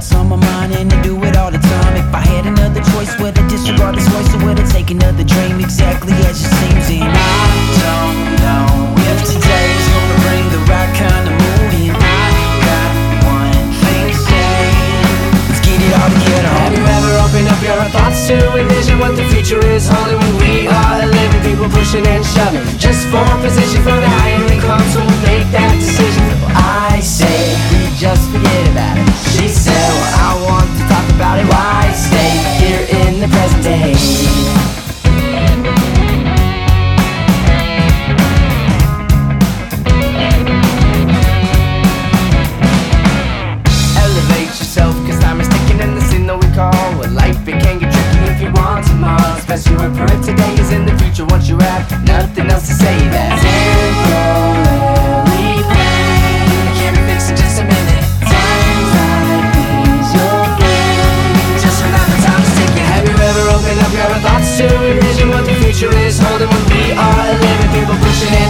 what's on my mind and I do it all the time. If I had another choice, would I disregard this voice or would I take another dream exactly as it seems? And I don't know if today's gonna bring the right kind of mood. And I got one thing saying, let's get it all together. Have you ever opened up your thoughts to envision what the future is holding when we are the living people pushing and shoving just for a position for the higher income? So maybe if today is in the future once you have nothing else to say that's pain. Can be fixed in just a minute? Just remember ticking. Have you ever opened up your thoughts to envision what the future is? Holding when we are living people pushing it